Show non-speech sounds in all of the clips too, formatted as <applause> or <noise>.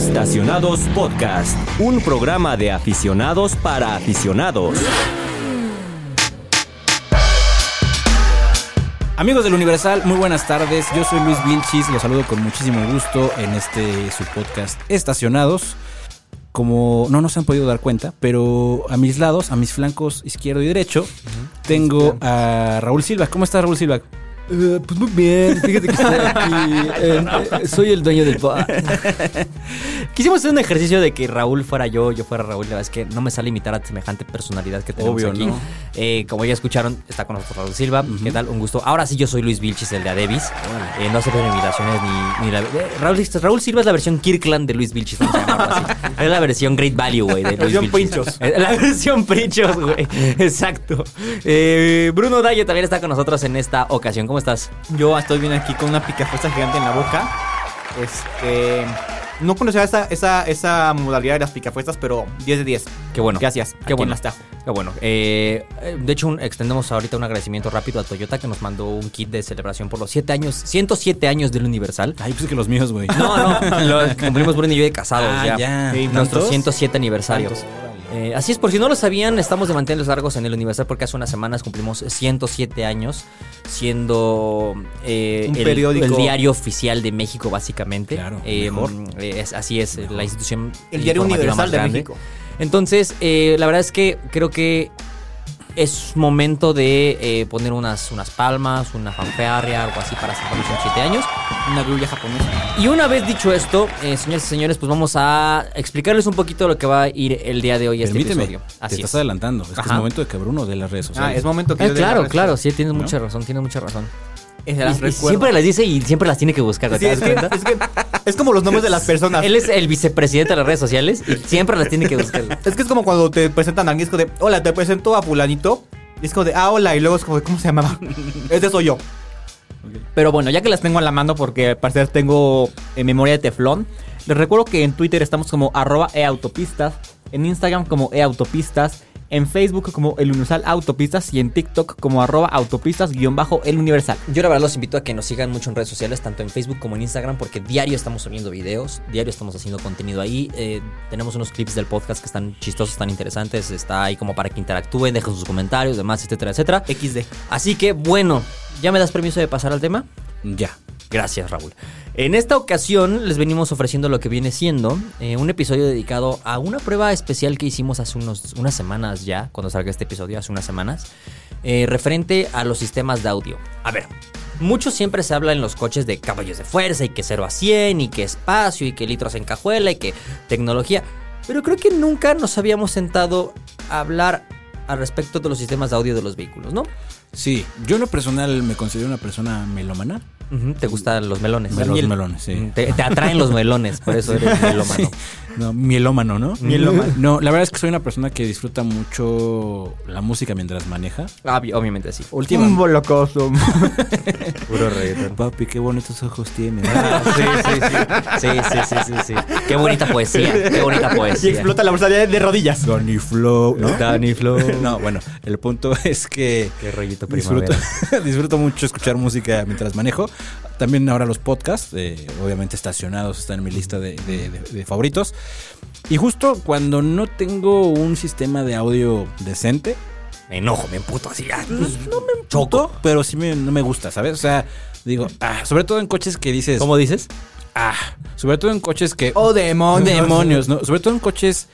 Estacionados Podcast, un programa de aficionados para aficionados. Amigos del Universal, muy buenas tardes. Yo soy Luis Vilchis, los saludo con muchísimo gusto en este su podcast Estacionados. Como no nos han podido dar cuenta, pero a mis lados, a mis flancos izquierdo y derecho, tengo a Raúl Silva. ¿Cómo estás, Raúl Silva? Eh, pues muy bien, fíjate que estoy aquí. <laughs> eh, eh, soy el dueño del <laughs> bar. Quisimos hacer un ejercicio de que Raúl fuera yo, yo fuera Raúl. La verdad es que no me sale imitar a semejante personalidad que tenemos Obvio, aquí. ¿no? Eh, como ya escucharon, está con nosotros Raúl Silva. ¿Qué tal? Un gusto. Ahora sí, yo soy Luis Vilchis, el de Adebis. No acepto imitaciones ni, ni la. Raúl, Raúl Silva es la versión Kirkland de Luis Vilchis. vamos a así. <laughs> Es la versión Great Value, güey. de Luis versión. Pinchos. La versión Pinchos, güey. Exacto. Bruno Dayo también está con nosotros en esta ocasión. ¿Cómo estás? Yo estoy bien aquí con una picafuerza gigante en la boca. Este. No conocía esa, esa, esa modalidad de las picafuestas, pero 10 de 10. Qué bueno. Gracias. Qué bueno. en las Tajo. Qué bueno. Eh, eh, de hecho, un- extendemos ahorita un agradecimiento rápido a Toyota que nos mandó un kit de celebración por los 7 años, 107 años del Universal. Ay, pues que los míos, güey. No, no, <laughs> lo cumplimos Bruno y yo de casados Ah, ya. ya. Sí, Nuestro ¿tantos? 107 aniversario. ¿Tantos? Eh, así es, por si no lo sabían, estamos de mantenerlos largos en el Universal porque hace unas semanas cumplimos 107 años siendo eh, Un el, periódico. el diario oficial de México, básicamente. Claro, Eh, mejor. eh, es- así es, la institución El diario universal de. México. Entonces, eh, la verdad es que creo que es momento de eh, poner unas, unas palmas, una fanfarria, algo así para celebrar los 107 años. Una grulla japonesa. Y una vez dicho esto, eh, señores y señores, pues vamos a explicarles un poquito lo que va a ir el día de hoy este Permíteme, episodio. te Así estás es. adelantando. Es que es Ajá. momento de que Bruno de las redes sociales. Ah, es momento que Ah, yo claro, la claro, sí, tienes ¿No? mucha razón, tienes mucha razón. Y- siempre las dice y siempre las tiene que buscar. ¿te Sí, das es, que, cuenta? es que es como los nombres de las <laughs> personas. Él es el vicepresidente de las redes sociales y siempre las tiene que buscar. <laughs> Es que es como cuando te presentan a alguien, es como de, hola, te presento a fulanito. Y es como de, ah, hola, y luego es como de, ¿cómo se llamaba? <laughs> Ese soy yo. Pero bueno, ya que las tengo a la mano porque al parecer tengo en memoria de teflón, les recuerdo que en Twitter estamos como arroba eautopistas, en Instagram como eautopistas, en Facebook como el Universal Autopistas y en TikTok como arroba autopistas guion bajo el Universal. Yo la verdad los invito a que nos sigan mucho en redes sociales, tanto en Facebook como en Instagram, porque diario estamos subiendo videos, diario estamos haciendo contenido ahí. Eh, tenemos unos clips del podcast que están chistosos, están interesantes, está ahí como para que interactúen, dejen sus comentarios, demás, etcétera, etcétera. XD. Así que bueno, ¿ya me das permiso de pasar al tema? Ya. Gracias, Raúl. En esta ocasión les venimos ofreciendo lo que viene siendo eh, un episodio dedicado a una prueba especial que hicimos hace unos, unas semanas ya, cuando salga este episodio, hace unas semanas, eh, referente a los sistemas de audio. A ver, mucho siempre se habla en los coches de caballos de fuerza y que 0 a 100 y que espacio y que litros en cajuela y que tecnología, pero creo que nunca nos habíamos sentado a hablar al respecto de los sistemas de audio de los vehículos, ¿no? Sí, yo en lo personal me considero una persona melómana. Ujú, ¿Te gustan los melones? Los melones, sí. Te, te atraen los melones, por eso eres <laughs> melómano. No, mielómano, ¿no? Mielómano. No, la verdad es que soy una persona que disfruta mucho la música mientras maneja. Obvi- obviamente sí. Un bolocoso. <laughs> Puro reggaetón. Papi, qué bonitos ojos tiene. Sí, sí, sí. Sí, sí, sí, sí, sí. Qué bonita poesía. Qué bonita y poesía. explota la bolsa de de rodillas. Donny Flow, ¿no? Danny Flow. <laughs> No, bueno, el punto es que Qué rollito disfruto, primavera. <laughs> disfruto mucho escuchar música mientras manejo. También ahora los podcasts, eh, obviamente estacionados, están en mi lista de, de- de- de favoritos. Y justo cuando no tengo un sistema de audio decente, Me enojo, me emputo así. ah, no me choco, pero sí me- no me gusta, ¿sabes? O sea, digo, ah, sobre todo en coches que dices, ¿Cómo dices? ah, sobre todo en coches que... Oh, demonios. <laughs> demonios, ¿no? Sobre todo en coches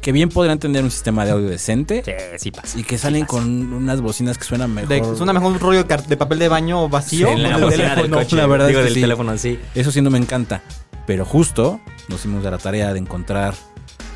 que bien podrían tener un sistema de audio decente. Sí, sí pasa. Y que salen con unas bocinas que suenan mejor. De, suena mejor un rollo de, papel de baño vacío. Sí, En la del teléfono. coche. la verdad Digo, es que del sí. teléfono, sí. Eso sí no me encanta. Pero justo nos himos de la tarea de encontrar.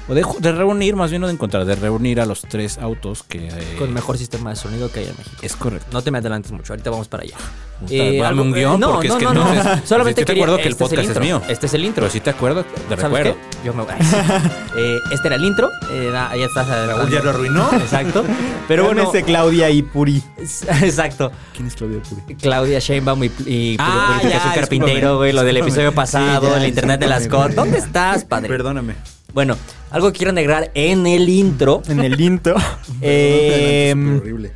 O de, reunir, más bien no de encontrar, de reunir a los tres autos que. eh, Con el mejor sistema de sonido que hay en México. Es correcto. No te me adelantes mucho, ahorita vamos para allá. Puta, dame un guion, no, porque es no, que no, entonces- no. <laughs> Solamente yo te quería- acuerdo que el este podcast es mío. Este es el intro. Pero sí te acuerdo, te ¿Sabes recuerdo. qué? Yo me voy. <laughs> Eh, este era el intro. Eh, ya estás. Raúl ya lo arruinó. <laughs> Exacto. Pero bueno. Llámese Claudia y Puri. Exacto. ¿Quién es Claudia Puri? Claudia Sheinbaum y, y Ah, Purificación ya, Carpintero, güey, lo del episodio pasado, Sí, ya, el internet de las cosas. ¿Dónde estás, padre? Perdóname. Bueno, algo que quiero agregar en el intro. En el intro. <laughs> Eh, horrible.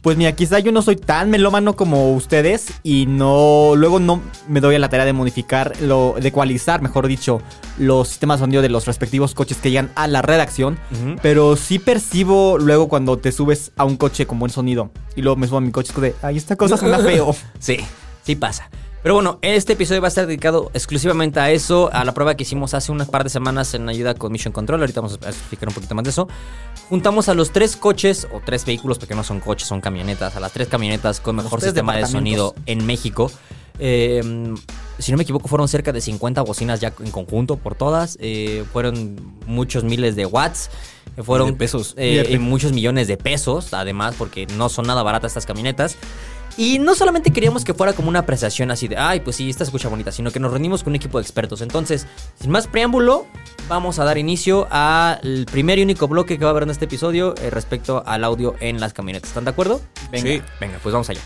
Pues mira, quizá yo no soy tan melómano como ustedes y no luego no me doy a la tarea de modificar lo de ecualizar, mejor dicho, los sistemas de sonido de los respectivos coches que llegan a la redacción, pero sí percibo luego cuando te subes a un coche con buen sonido y luego me subo a mi coche es como de, ay, esta cosa suena <laughs> feo. Sí, sí pasa. Pero bueno, este episodio va a estar dedicado exclusivamente a eso, a la prueba que hicimos hace unas par de semanas en ayuda con Mission Control. Ahorita vamos a explicar un poquito más de eso. Juntamos a los tres coches, o tres vehículos, porque no son coches, son camionetas, a las tres camionetas con mejor sistema de sonido en México. Eh, si no me equivoco, fueron cerca de 50 bocinas ya en conjunto por todas. Eh, fueron muchos miles de watts. eh, Fueron de pesos. eh, y muchos millones de pesos, además, porque no son nada baratas estas camionetas. Y no solamente queríamos que fuera como una apreciación así de, ay, pues sí, esta escucha bonita, sino que nos reunimos con un equipo de expertos. Entonces, sin más preámbulo, vamos a dar inicio al primer y único bloque que va a haber en este episodio eh, respecto al audio en las camionetas. ¿Están de acuerdo? Venga. Sí. Venga, pues vamos allá.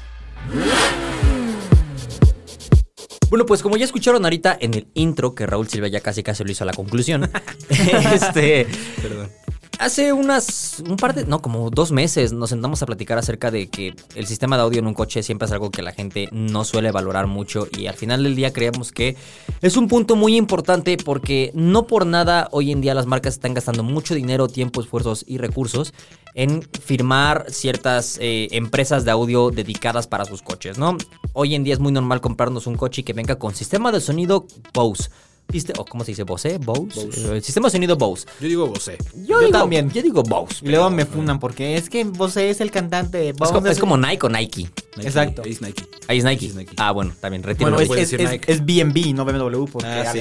Bueno, pues como ya escucharon ahorita en el intro, que Raúl Silva ya casi casi lo hizo a la conclusión, <laughs> este, Perdón. Hace unas, un par de, no, como dos meses nos sentamos a platicar acerca de que el sistema de audio en un coche siempre es algo que la gente no suele valorar mucho y al final del día creemos que es un punto muy importante porque no por nada hoy en día las marcas están gastando mucho dinero, tiempo, esfuerzos y recursos en firmar ciertas eh, empresas de audio dedicadas para sus coches, ¿no? Hoy en día es muy normal comprarnos un coche que venga con sistema de sonido Bose. ¿Viste? ¿O cómo se dice? ¿Bose? ¿Bose? Bose. Eh, sistema de sonido Bose. Yo digo Bose. Yo, Yo digo, también. Yo digo Bose. Y luego me funan porque es que vos es el cantante de Es como, es como Nike o Nike. Nike, Exacto. Es Nike. Ahí es Nike. Es Nike. Ah, bueno, también retiro. Bueno, lo es, es, decir es, Nike. es B&B, no BMW, porque Ah, sí,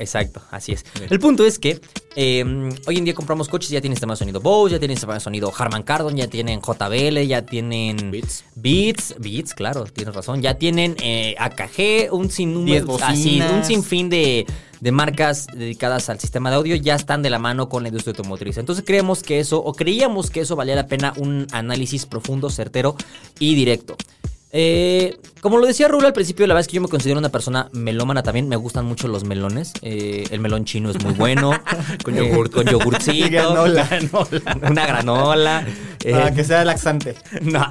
exacto, así es. Bien. El punto es que eh, hoy en día compramos coches, ya tienen sistema de sonido Bose, ya tienen sistema de sonido Harman Kardon, ya tienen JBL, ya tienen Beats. Beats, Beats, claro, tienes razón. Ya tienen eh, AKG, un sinnúmero, así, un sinfín de, de marcas dedicadas al sistema de audio, ya están de la mano con la industria automotriz. Entonces creemos que eso, o creíamos que eso valía la pena un análisis profundo, certero y directo. Eh, como lo decía Raúl al principio, la verdad es que yo me considero una persona melómana también. Me gustan mucho los melones. Eh, el melón chino es muy bueno. <laughs> Con Eh, yogurt. con yogurcito. Y granola. granola, <laughs> Una granola. Para que sea laxante. <laughs> no,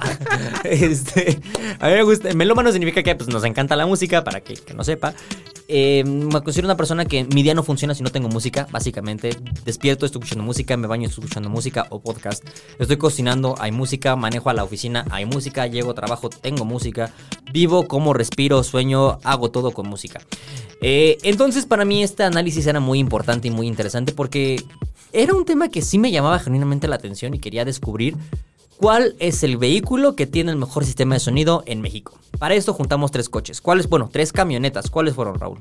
este, a mí me gusta, melómano significa que pues, nos encanta la música, para que, que no sepa. Eh, me considero una persona que mi día no funciona si no tengo música, básicamente. Despierto, estoy escuchando música, me baño, estoy escuchando música o podcast. Estoy cocinando, hay música, manejo a la oficina, hay música, llego, trabajo, tengo música. Vivo, como, respiro, sueño, hago todo con música. Eh, entonces para mí este análisis era muy importante y muy interesante porque era un tema que sí me llamaba genuinamente la atención y quería descubrir cuál es el vehículo que tiene el mejor sistema de sonido en México. Para esto juntamos tres coches. ¿Cuáles? Bueno, tres camionetas. ¿Cuáles fueron, Raúl?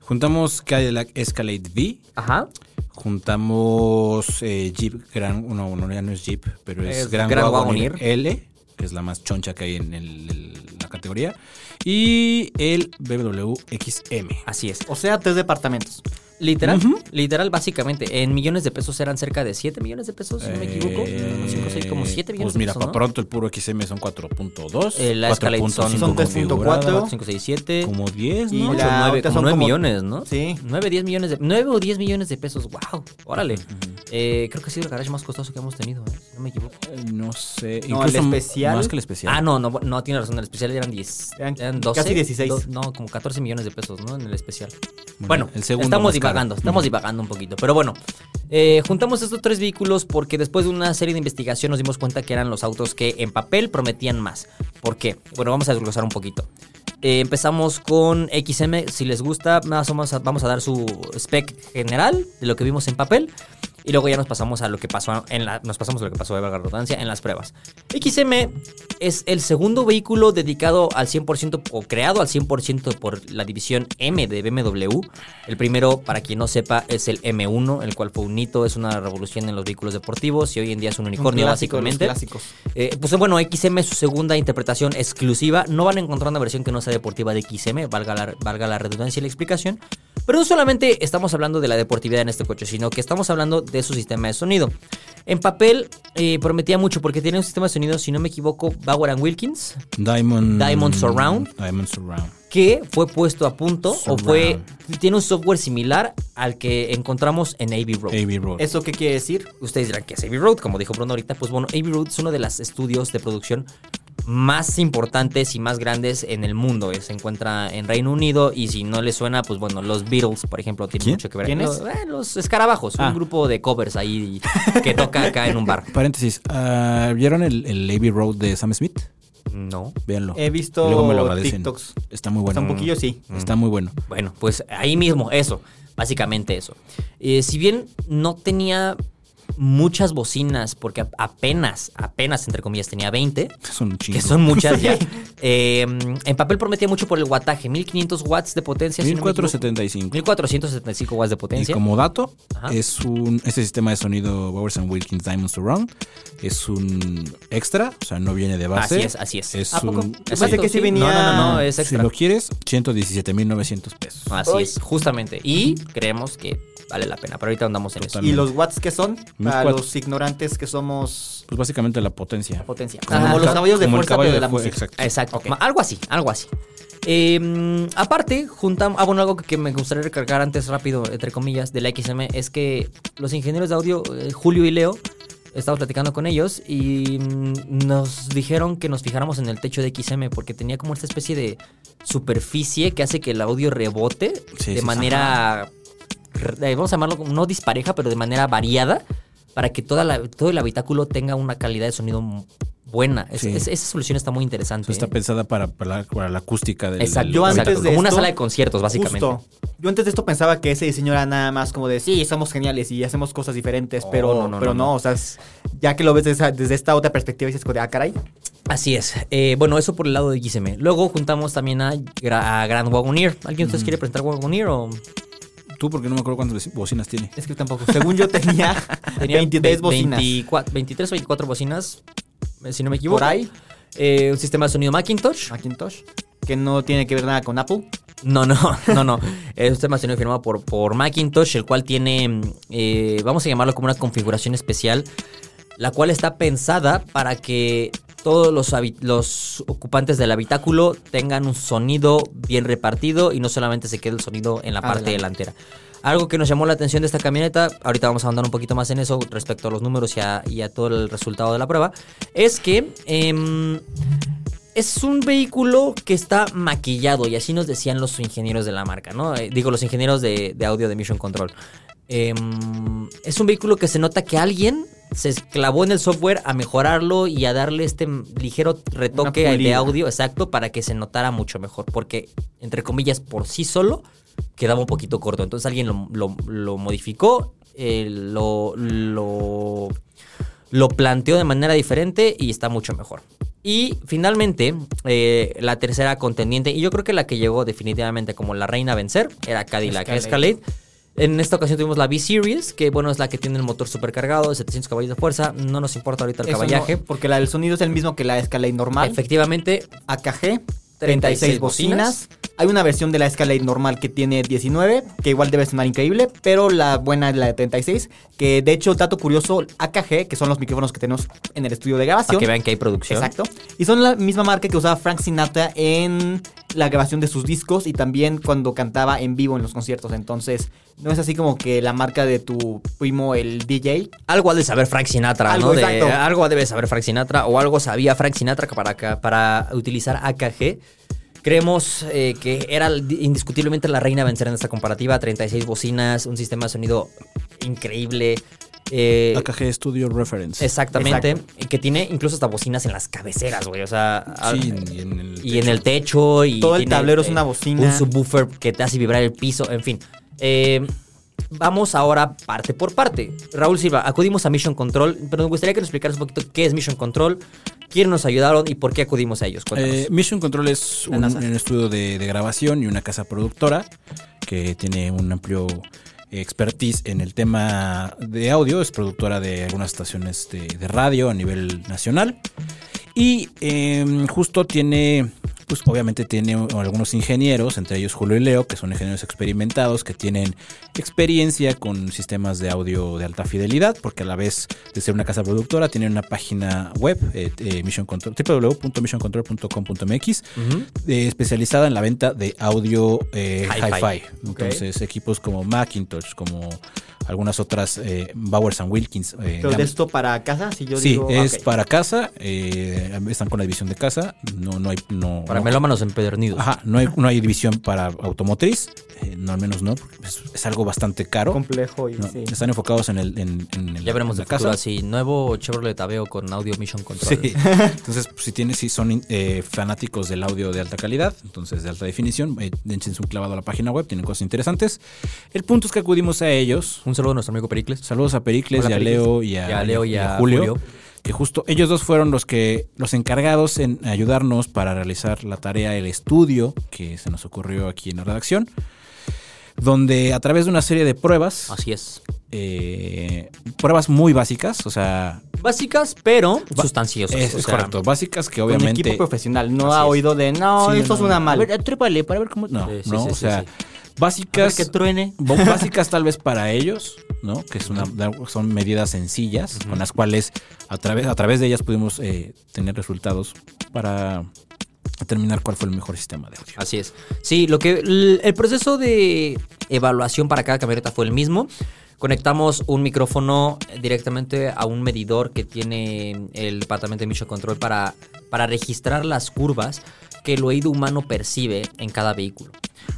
Juntamos Cadillac Escalade V. Ajá. Juntamos eh, Jeep Grand... No, no, ya no es Jeep, pero es, Es Grand, Grand Wagoneer Wagoneer. L, que es la más choncha que hay en el- el- la categoría. Y el BMW XM. Así es. O sea, tres departamentos. Literal, Ujú. literal, básicamente. En millones de pesos eran cerca de 7 millones de pesos, si no me equivoco. Eh, 5, 6, como 7 millones Pues mira, de pesos. para ¿no? pronto el puro XM son 4.2. Eh, la Escalade son- 4.5 son 3.4, configurado, 5, 6, 7. Como 10, Y ¿no? la- 8, 9, ahorita como son 9 como- millones, ¿no? Sí. 9, 10 millones de 9 o 10 millones de pesos. Wow. Órale. Eh, creo que ha sido el garage más costoso que hemos tenido, ¿eh? No me equivoco. No sé. No, incluso el especial. Más que el especial. Ah, no, no, no tiene razón. El especial eran 10. Eran Eran 12. casi 16. do- no, como 14 millones de pesos, ¿no? En el especial. Bueno, el segundo estamos más caro. divagando, estamos divagando un poquito. Pero bueno, eh, juntamos estos tres vehículos porque después de una serie de investigación nos dimos cuenta que eran los autos que en papel prometían más. ¿Por qué? Bueno, vamos a desglosar un poquito. Eh, empezamos con XM, si les gusta, más o menos vamos a dar su spec general de lo que vimos en papel. Y luego ya nos pasamos a lo que pasó en la, nos pasamos a lo que pasó de valga la redundancia en las pruebas. XM es el segundo vehículo dedicado al 100% o creado al 100% por la división M de BMW. El primero, para quien no sepa, es el M1, el cual fue un hito, es una revolución en los vehículos deportivos y hoy en día es un unicornio Un clásico básicamente. clásicos. Eh, pues bueno, XM es su segunda interpretación exclusiva. No van a encontrar una versión que no sea deportiva de XM, valga la, valga la redundancia y la explicación. Pero no solamente estamos hablando de la deportividad en este coche, sino que estamos hablando de su sistema de sonido. En papel eh, prometía mucho porque tiene un sistema de sonido, si no me equivoco, Bauer and Wilkins, Diamond. Diamond Surround. Diamond Surround. que fue puesto a punto o fue tiene un software similar al que encontramos en Abbey Road. Abbey Road. ¿Eso qué quiere decir? Ustedes dirán que es Abbey Road, como dijo Bruno ahorita, pues bueno, Abbey Road es uno de los estudios de producción más importantes y más grandes en el mundo. Se encuentra en Reino Unido y si no les suena, pues bueno, los Beatles, por ejemplo, tienen ¿Quién? mucho que ver. ¿Quiénes? Los, eh, los Escarabajos, Ah. un grupo de covers ahí que toca acá en un bar. <laughs> Paréntesis, ah, ¿vieron el, el Abbey Road de Sam Smith? No. Véanlo. He visto Luego me lo. TikToks. Está muy bueno. Hasta un poquillo sí. Está muy bueno. Bueno, pues ahí mismo, eso. Básicamente eso. Eh, si bien no tenía muchas bocinas, porque apenas, apenas, entre comillas, tenía 20, Son que son muchas ya. <laughs> Eh, en papel prometía mucho por el wattaje, 1500 watts de potencia. si no me equivoco. 1475. 1475 watts de Y potencia. como dato, Ajá. es un este sistema de sonido Bowers and Wilkins Diamond Surround es un extra, o sea, no viene de base. Así es, así es. Es ¿A poco? un que sí venía- No, no, no, no, es si extra. lo quieres, 117.900 pesos. Así es, justamente. Y creemos que vale la pena, pero ahorita andamos en eso. Totalmente. ¿Y los watts qué son? Para watts. los ignorantes que somos Pues básicamente la potencia. potencia. Ajá. Como los caballos de fuerza caballo pero de la música. exacto. Exacto. Algo así, algo así. Eh, aparte, juntamos. Ah, bueno, algo que, que me gustaría recargar antes rápido, entre comillas, de la XM, es que los ingenieros de audio, eh, Julio y Leo, estaba platicando con ellos y mm, nos dijeron que nos fijáramos en el techo de XM porque tenía como esta especie de superficie que hace que el audio rebote Sí, de sí, manera, vamos a llamarlo como no dispareja, pero de manera variada para que toda la, todo el habitáculo tenga una calidad de sonido buena. Es- Sí. es- esa solución está muy interesante. Está ¿eh? pensada para, para, la, para la acústica del. Exacto, del- Yo exacto, de como una sala de conciertos, básicamente. Justo. Yo antes de esto pensaba que ese diseño era nada más como de sí, somos geniales y hacemos cosas diferentes, Oh, pero no, pero no, no, no. o sea, es- ya que lo ves desde, desde esta otra perspectiva dices como de ah, caray. Así es. Eh, bueno, eso por el lado de XM. Luego juntamos también a, a Grand Wagoneer. ¿Alguien de ustedes quiere presentar Wagoneer o...? Tú, porque no me acuerdo cuántas bocinas tiene. Es que tampoco. Según yo tenía, <laughs> Tenía 23 ve- bocinas. 24 23 o 24 bocinas, eh, si no me equivoco. Por ahí, Eh, un sistema de sonido Macintosh. Macintosh, que no tiene que ver nada con Apple. No, no, <laughs> no, no. Es un sistema de sonido firmado por, por Macintosh, el cual tiene, eh, vamos a llamarlo como una configuración especial, la cual está pensada para que todos los, ocupantes del habitáculo tengan un sonido bien repartido y no solamente se quede el sonido en la parte delantera. Algo que nos llamó la atención de esta camioneta, ahorita vamos a andar un poquito más en eso respecto a los números y a, y a todo el resultado de la prueba, es que em, es un vehículo que está maquillado y así nos decían los ingenieros de la marca, ¿no? Eh, digo, los ingenieros de, de audio de Mission Control. Em, es un vehículo que se nota que alguien se clavó en el software a mejorarlo y a darle este ligero retoque de audio, exacto, para que se notara mucho mejor. Porque, entre comillas, por sí solo quedaba un poquito corto. Entonces alguien lo, lo- lo modificó, eh, lo, lo, lo planteó de manera diferente y está mucho mejor. Y finalmente, eh, la tercera contendiente, y yo creo que la que llegó definitivamente como la reina a vencer, era Cadillac Escalade. Escalade. En esta ocasión tuvimos la B-Series, que bueno, es la que tiene el motor supercargado de 700 caballos de fuerza. No nos importa ahorita el Eso caballaje. no, porque la del sonido es el mismo que la Escalade normal. Efectivamente, AKG, 36 36 bocinas. bocinas. Hay una versión de la Escalade normal que tiene 19, que igual debe sonar increíble, pero la buena es la de 36, que de hecho, dato curioso, AKG, que son los micrófonos que tenemos en el estudio de para grabación. que vean que hay producción. Exacto. Y son la misma marca que usaba Frank Sinatra en la grabación de sus discos y también cuando cantaba en vivo en los conciertos. Entonces, no es así como que la marca de tu primo, el DJ. Algo ha de saber Frank Sinatra, Algo, ¿no? De- exacto. algo debe saber Frank Sinatra o algo sabía Frank Sinatra para, para utilizar AKG. Creemos eh, que era indiscutiblemente la reina a vencer en esta comparativa. 36 bocinas, un sistema de sonido increíble. eh, AKG Studio Reference. exactamente. Exacto. Que tiene incluso hasta bocinas en las cabeceras, güey. O sea, Sí, al- y en el, y en el techo. Y Todo el tablero es eh, una bocina. Un subwoofer que te hace vibrar el piso, en fin. Eh, vamos ahora parte por parte. Raúl Silva, acudimos a Mission Control, pero me gustaría que nos explicaras un poquito qué es Mission Control, quiénes nos ayudaron y por qué acudimos a ellos. Eh, Mission Control es un, estudio de, de grabación y una casa productora que tiene un amplio expertise en el tema de audio. Es productora de algunas estaciones de, de radio a nivel nacional. Y eh, justo tiene pues obviamente tiene algunos ingenieros, entre ellos Julio y Leo, que son ingenieros experimentados, que tienen experiencia con sistemas de audio de alta fidelidad, porque a la vez de ser una casa productora, tienen una página web, eh, eh, Mission Control, www.missioncontrol.com.mx, eh, especializada en la venta de audio eh, Hi-Fi. Entonces, equipos como Macintosh, como algunas otras, eh, Bowers and Wilkins. eh, Pero de esto para casa, si yo sí, digo. es para casa, eh, están con la división de casa, no, no hay... No, Para no- melómanos empedernidos. Ajá, no hay, no hay división para automotriz, eh, no al menos no, porque es, es algo bastante caro. complejo y No, sí. Están enfocados en el en, en el- Ya veremos en la casa. así. Nuevo Chevrolet Aveo con audio Mission Control. Sí. <laughs> Entonces, pues, si tienen, si son eh, fanáticos del audio de alta calidad, entonces de alta definición, eh, échense un clavado a la página web, tienen cosas interesantes. El punto es que acudimos a ellos. Un saludo a nuestro amigo Pericles. Saludos a Pericles Hola, y a Pericles. Leo y a, Y a Leo y a Julio, Julio. Que justo ellos dos fueron los que los encargados en ayudarnos para realizar la tarea, el estudio que se nos ocurrió aquí en la redacción, donde a través de una serie de pruebas, Así es. eh, pruebas muy básicas, o sea, Básicas, pero sustanciosas. es, o es sea, correcto, básicas que obviamente equipo profesional, no ha es. oído de no, Sí, esto no, suena no. mal. A ver, trépale para ver cómo. No, Sí, sí, no, sí, o sí, sea, sí. Básicas. que truene. básicas tal vez para ellos, ¿no? Que es una, son medidas sencillas con las cuales a través, a través de ellas pudimos eh, tener resultados para determinar cuál fue el mejor sistema de audio. Así es. Sí, lo que el, el proceso de evaluación para cada camioneta fue el mismo. Conectamos un micrófono directamente a un medidor que tiene el departamento de Mission Control para, para registrar las curvas que el oído humano percibe en cada vehículo.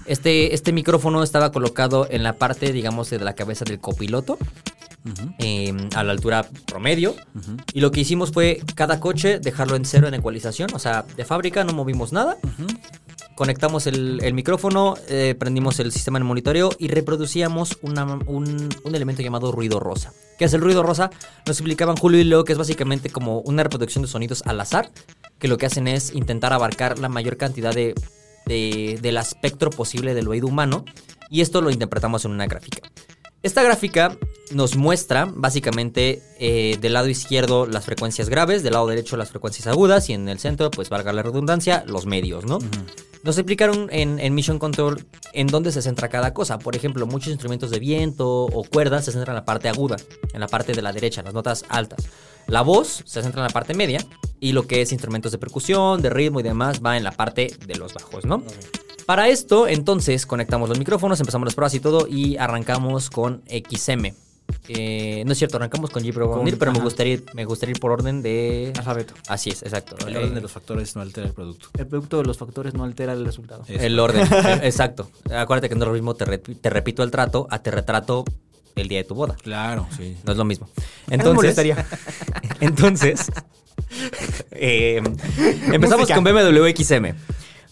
Este, este micrófono estaba colocado en la parte, digamos, de la cabeza del copiloto, eh, a la altura promedio. Y lo que hicimos fue cada coche dejarlo en cero en ecualización. O sea, de fábrica no movimos nada. Conectamos el, micrófono, eh, prendimos el sistema de monitoreo y reproducíamos un, elemento llamado ruido rosa. ¿Qué es el ruido rosa? Nos explicaban Julio y Leo que es básicamente como una reproducción de sonidos al azar, que lo que hacen es intentar abarcar la mayor cantidad de, de- del espectro posible del oído humano y esto lo interpretamos en una gráfica. Esta gráfica nos muestra básicamente eh, del lado izquierdo las frecuencias graves, del lado derecho las frecuencias agudas y en el centro, pues valga la redundancia, los medios, ¿no? Nos explicaron en, en Mission Control en dónde se centra cada cosa. Por ejemplo, muchos instrumentos de viento o cuerdas se centran en la parte aguda, en la parte de la derecha, en las notas altas. La voz se centra en la parte media y lo que es instrumentos de percusión, de ritmo y demás va en la parte de los bajos, ¿no? Para esto, entonces, conectamos los micrófonos, empezamos las pruebas y todo y arrancamos con XM. Eh, no es cierto, arrancamos con Jeep Con- pero me gustaría, ir- me gustaría ir por orden de... Alfabeto. Así es, exacto. El Eh, orden de los factores no altera el producto. El producto de los factores no altera el resultado. Es El orden, <laughs> eh, exacto. Acuérdate que no es lo mismo, te, re- te repito el trato a te retrato el día de tu boda. Claro, sí. No es lo mismo. Entonces, <laughs> entonces <laughs> eh, empezamos Música. con BMW XM.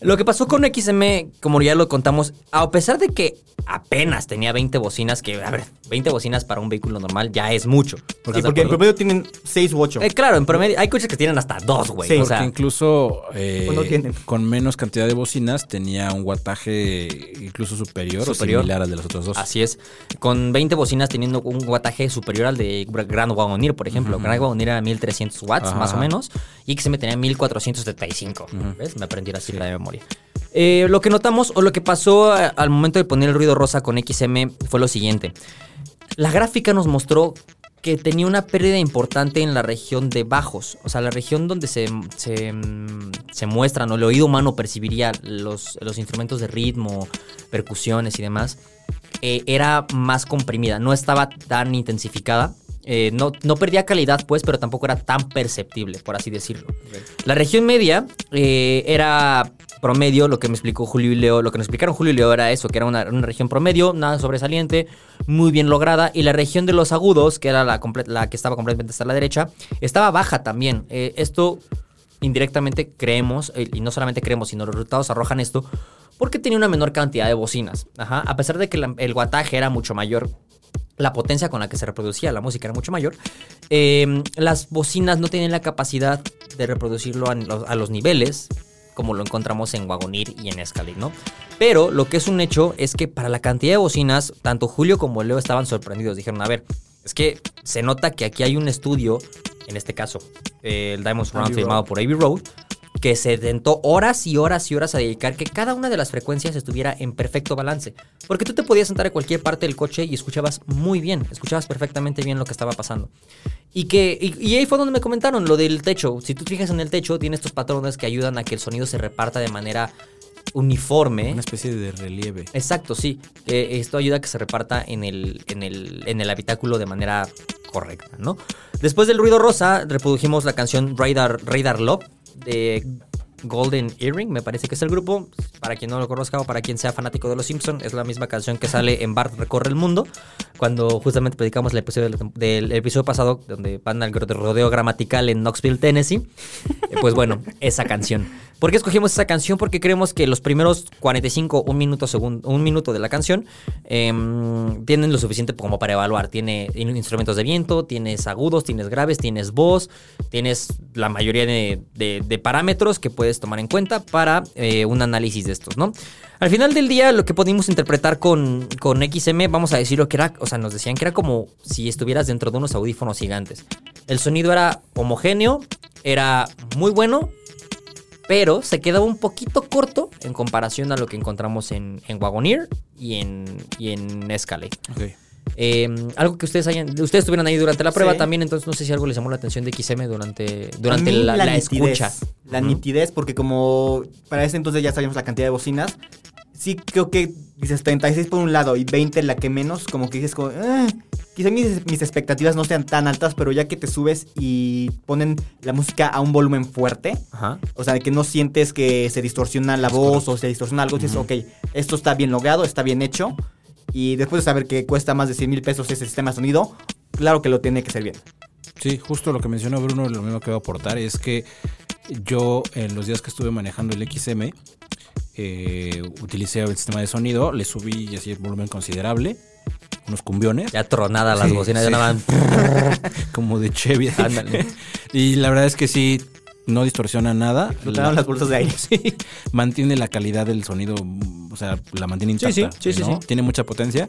Lo que pasó con XM, como ya lo contamos, a pesar de que apenas tenía 20 bocinas, que, a ver, 20 bocinas para un vehículo normal ya es mucho. Sí, ¿Estás de porque en promedio tienen 6 u 8. Eh, claro, en promedio hay coches que tienen hasta dos, güey. Sí, o Porque sea, incluso eh, no tienen. con menos cantidad de bocinas tenía un wattaje incluso superior, Superior. o similar al de los otros dos. Así es. Con 20 bocinas teniendo un wattaje superior al de Grand Wagoneer, por ejemplo. Grand Wagoneer era 1300 watts, Ajá. más o menos. Y XM tenía 1475. ¿Ves? Me aprendí la cifra de memoria. Eh, lo que notamos o lo que pasó a- al momento de poner el ruido rosa con XM fue lo siguiente. La gráfica nos mostró que tenía una pérdida importante en la región de bajos, o sea, la región donde se, se muestran o el oído humano percibiría los, los instrumentos de ritmo, percusiones y demás, eh, era más comprimida, no estaba tan intensificada. Eh, no, no perdía calidad, pues, pero tampoco era tan perceptible, por así decirlo. La región media eh, era promedio, lo que me explicó Julio y Leo, lo que nos explicaron Julio y Leo era eso, que era una, una región promedio, nada sobresaliente, muy bien lograda, y la región de los agudos, que era la, la que estaba completamente hasta la derecha, estaba baja también. Eh, esto indirectamente creemos, y no solamente creemos, sino los resultados arrojan esto, porque tenía una menor cantidad de bocinas. Ajá. A pesar de que el guataje era mucho mayor, la potencia con la que se reproducía la música era mucho mayor, eh, las bocinas no tenían la capacidad de reproducirlo a los, a los niveles como lo encontramos en Wagonir y en Escalade, ¿no? Pero lo que es un hecho es que para la cantidad de bocinas, tanto Julio como Leo estaban sorprendidos. Dijeron, a ver, es que se nota que aquí hay un estudio, en este caso, eh, el Diamond Surround firmado por Abbey Road, que se tentó horas y horas y horas a dedicar que cada una de las frecuencias estuviera en perfecto balance. Porque tú te podías sentar en cualquier parte del coche y escuchabas muy bien, escuchabas perfectamente bien lo que estaba pasando. Y, que, y, y ahí fue donde me comentaron lo del techo. Si tú te fijas en el techo, tiene estos patrones que ayudan a que el sonido se reparta de manera uniforme. Una especie de relieve. Exacto, sí. Eh, esto ayuda a que se reparta en el, en, el, en el habitáculo de manera correcta, ¿no? Después del ruido rosa, reprodujimos la canción Radar, Radar Love de Golden Earring, me parece que es el grupo. Para quien no lo conozca o para quien sea fanático de Los Simpson, es la misma canción que sale en Bart Recorre el Mundo, cuando justamente predicamos el episodio del, del episodio pasado, donde van al rodeo gramatical en Knoxville, Tennessee. <laughs> Eh, pues bueno, esa canción. ¿Por qué escogimos esa canción? Porque creemos que los primeros 45, un minuto, segundo, un minuto de la canción em, tienen lo suficiente como para evaluar. Tiene instrumentos de viento, tienes agudos, tienes graves, tienes voz, tienes la mayoría de, parámetros que puedes tomar en cuenta para eh, un análisis de estos, ¿no? Al final del día, lo que pudimos interpretar con, con XM, vamos a decirlo que era, o sea, nos decían que era como si estuvieras dentro de unos audífonos gigantes. El sonido era homogéneo, era muy bueno, pero se quedaba un poquito corto en comparación a lo que encontramos en, en Wagoneer y en, y en Escalade. Ok. Eh, algo que ustedes hayan, ustedes estuvieran ahí durante la prueba Sí. también, entonces no sé si algo les llamó la atención de XM durante, durante la, la nitidez, escucha. La nitidez, porque como para ese entonces ya sabíamos la cantidad de bocinas. Sí, creo que dices 36 por un lado y 20 la que menos, como que dices como, "Ah, quizá mis, mis expectativas no sean tan altas, pero ya que te subes y ponen la música a un volumen fuerte, Ajá. o sea, que no sientes que se distorsiona la voz o se distorsiona algo, dices, ok, esto está bien logrado, está bien hecho. Y después de saber que cuesta más de 100 mil pesos ese sistema de sonido, claro que lo tiene que ser bien. Sí, justo lo que mencionó Bruno, lo mismo que voy a aportar es que yo en los días que estuve manejando el XM, eh, utilicé el sistema de sonido, le subí así el volumen considerable, unos cumbiones, Ya tronada las Sí, bocinas, sí. ya más. <laughs> como de Chevy. Ándale. y la verdad es que sí, no distorsiona nada. Explotaron las bolsas de aire. <laughs> Sí, mantiene la calidad del sonido, o sea, la mantiene intacta. sí, sí, sí, ¿no? sí. Tiene mucha potencia.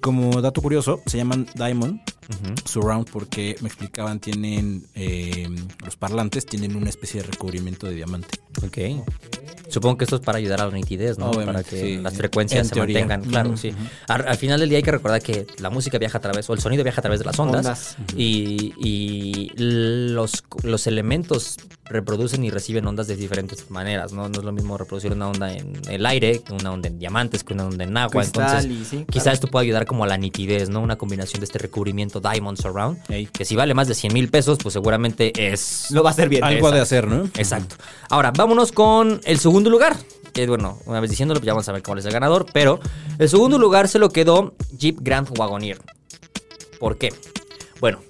Como dato curioso, se llaman Diamond Surround porque me explicaban, tienen eh, los parlantes, tienen una especie de recubrimiento de diamante. Ok. Supongo que esto es para ayudar a la nitidez, ¿no? Obviamente, para que sí. las frecuencias En se teoría. mantengan. Claro, sí. al, al final del día hay que recordar que la música viaja a través, o el sonido viaja a través de las ondas. Ondas. Y, y los, los elementos reproducen y reciben ondas de diferentes maneras, ¿no? No es lo mismo reproducir una onda en el aire que una onda en diamantes, que una onda en agua. Cristal Entonces, y sí, quizás claro. esto pueda ayudar como a la nitidez, ¿no? Una combinación de este recubrimiento Diamond Surround, Ey. que si vale más de 100 mil pesos, pues seguramente es Lo va a hacer bien. Algo ha de hacer, ¿no? Exacto. Ahora, vámonos con el segundo lugar. Que bueno, una vez diciéndolo, pues ya vamos a ver cuál es el ganador. Pero el segundo lugar se lo quedó Jeep Grand Wagoneer. ¿Por qué? Bueno,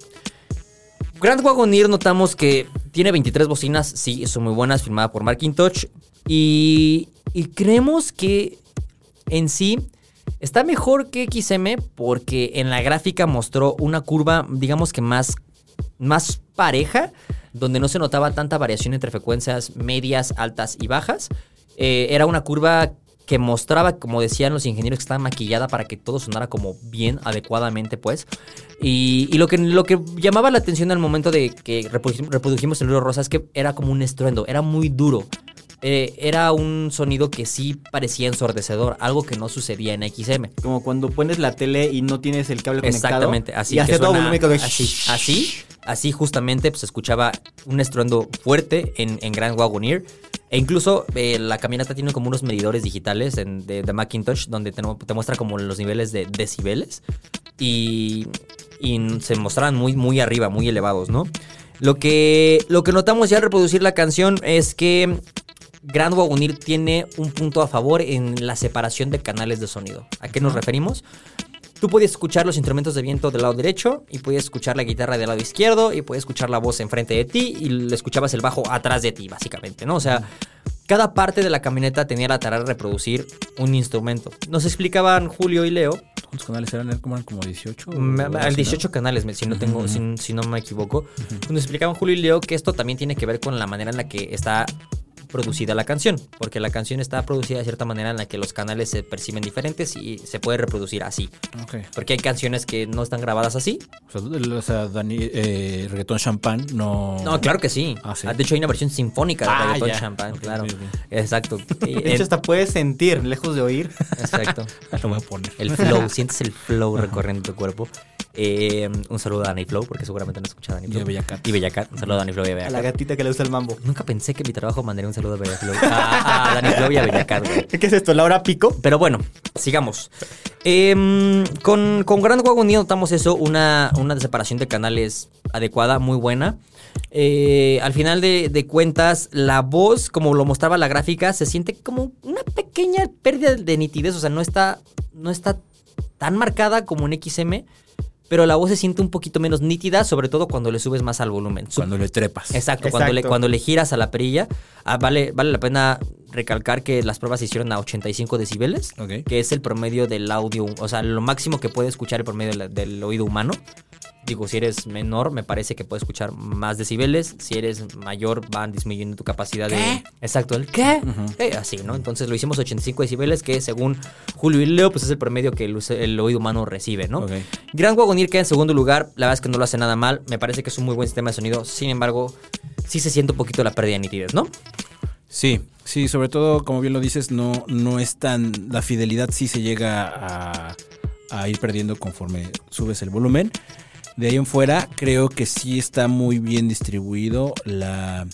Grand Wagoneer notamos que tiene 23 bocinas, sí, son muy buenas, firmada por Macintosh. Y, y creemos que en sí está mejor que XM porque en la gráfica mostró una curva, digamos que más, más pareja, donde no se notaba tanta variación entre frecuencias medias, altas y bajas. Eh, era una curva que mostraba, como decían los ingenieros, que estaba maquillada para que todo sonara como bien, adecuadamente, pues. Y, lo, que, lo que llamaba la atención al momento de que reprodu- reprodujimos el ruido rosa es que era como un estruendo, era muy duro. Eh, era un sonido que sí parecía ensordecedor, algo que no sucedía en XM. Como cuando pones la tele y no tienes el cable conectado. Exactamente, así Y hace todo volumen así, así, así justamente pues, se escuchaba un estruendo fuerte en, en Grand Wagoneer. E incluso eh, la camioneta tiene como unos medidores digitales en- de, de Macintosh donde te, te muestra como los niveles de decibeles y, y se mostraban muy, muy arriba, muy elevados, ¿no? Lo que, lo que notamos ya al reproducir la canción es que Grand Wagoneer tiene un punto a favor en la separación de canales de sonido. ¿A qué nos referimos? tú podías escuchar los instrumentos de viento del lado derecho y podías escuchar la guitarra del lado izquierdo y podías escuchar la voz enfrente de ti y le escuchabas el bajo atrás de ti, básicamente, ¿no? O sea, cada parte de la camioneta tenía la tarea de reproducir un instrumento. Nos explicaban Julio y Leo ¿Cuántos canales eran? ¿Eran como, como 18? Me- o al así, 18 canales, si no tengo, si, si no me equivoco. Nos explicaban Julio y Leo que esto también tiene que ver con la manera en la que está producida la canción, porque la canción está producida de cierta manera en la que los canales se perciben diferentes y se puede reproducir así. Porque hay canciones que no están grabadas así. O sea, o sea, Dani, eh, reggaetón champán no... No, claro que sí. Ah, ¿sí? De hecho, hay una versión sinfónica de Ah, Reggaeton ya. Champagne, Ok, claro. Exacto. <laughs> De hecho, hasta puedes sentir, lejos de oír. Exacto. <laughs> Lo voy a poner. El flow, <laughs> sientes el flow recorriendo tu cuerpo. Eh, un saludo a Dani Flow, porque seguramente no escucha a Dani Y a Flow. Bellacat. Y Bellacat. Un saludo a Dani Flow y a A la Bellacat. gatita que le gusta el mambo. Nunca pensé que mi trabajo mandaría un saludo a Bellacat Flow. A, a Dani Flow y a Bellacat, güey. <laughs> ¿Qué es esto? ¿Laura Pico? Pero bueno, sigamos. Em, con, con Grand Wagon Neo notamos eso, una, una separación de canales adecuada, muy buena. Eh, al final de, de cuentas, la voz, como lo mostraba la gráfica, se siente como una pequeña pérdida de nitidez. O sea, no está, no está tan marcada como en XM, pero la voz se siente un poquito menos nítida, sobre todo cuando le subes más al volumen. Cuando le trepas. Exacto, Cuando, le, Exacto. cuando le giras a la perilla, ah, vale, vale la pena recalcar que las pruebas se hicieron a 85 decibeles, Ok. que es el promedio del audio, o sea, lo máximo que puede escuchar el promedio del, del oído humano. Digo, si eres menor, me parece que puedes escuchar más decibeles. Si eres mayor, van disminuyendo tu capacidad de. Exacto, el qué. Eh, así, ¿no? Entonces lo hicimos 85 decibeles, que según Julio y Leo, pues es el promedio que el, el oído humano recibe, ¿no? Gran Wagoneer queda en segundo lugar. La verdad es que no lo hace nada mal. Me parece que es un muy buen sistema de sonido. Sin embargo, sí se siente un poquito la pérdida de nitidez, ¿no? Sí, sí, sobre todo, como bien lo dices, no, no es tan. La fidelidad sí se llega a, a ir perdiendo conforme subes el volumen. De ahí en fuera, creo que sí está muy bien distribuido la,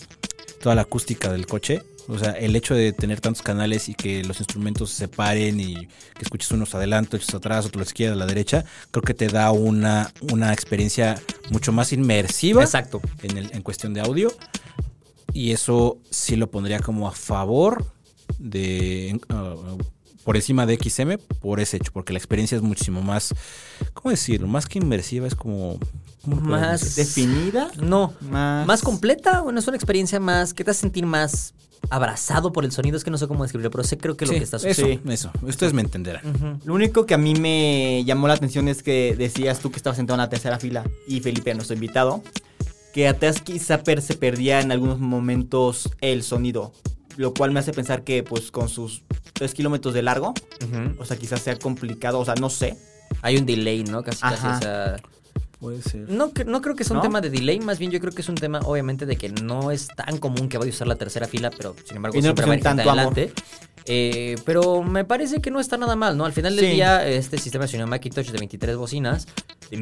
toda la acústica del coche. O sea, el hecho de tener tantos canales y que los instrumentos se separen y que escuches unos adelante, otros atrás, otros a la izquierda, a la derecha, creo que te da una, una experiencia mucho más inmersiva Exacto. en, el, en cuestión de audio. Y eso sí lo pondría como a favor de... uh, por encima de XM por ese hecho, porque la experiencia es muchísimo más, ¿cómo decirlo? Más que inmersiva, es como... ¿cómo lo Más- decir? ¿Definida? No. Más... Más completa, bueno, es una experiencia más que te hace sentir más abrazado por el sonido. Es que no sé cómo describirlo, pero sé creo que lo que estás eso, Sí. eso. Ustedes me entenderán. Lo único que a mí me llamó la atención es que decías tú que estabas sentado en la tercera fila y Felipe, nuestro invitado, que atrás quizá per- se perdía en algunos momentos el sonido, lo cual me hace pensar que pues con sus 3 kilómetros de largo, o sea, quizás sea complicado, o sea, no sé. Hay un delay, ¿no? Casi, casi, o sea... Puede ser. No, no creo que sea un ¿No? tema de delay, más bien yo creo que es un tema, obviamente, de que no es tan común que vaya a usar la tercera fila, pero sin embargo Y no siempre va a ir tanto adelante. Eh, pero me parece que no está nada mal, ¿no? Al final del Sí. día, este sistema de sonido Macintosh de 23 bocinas, de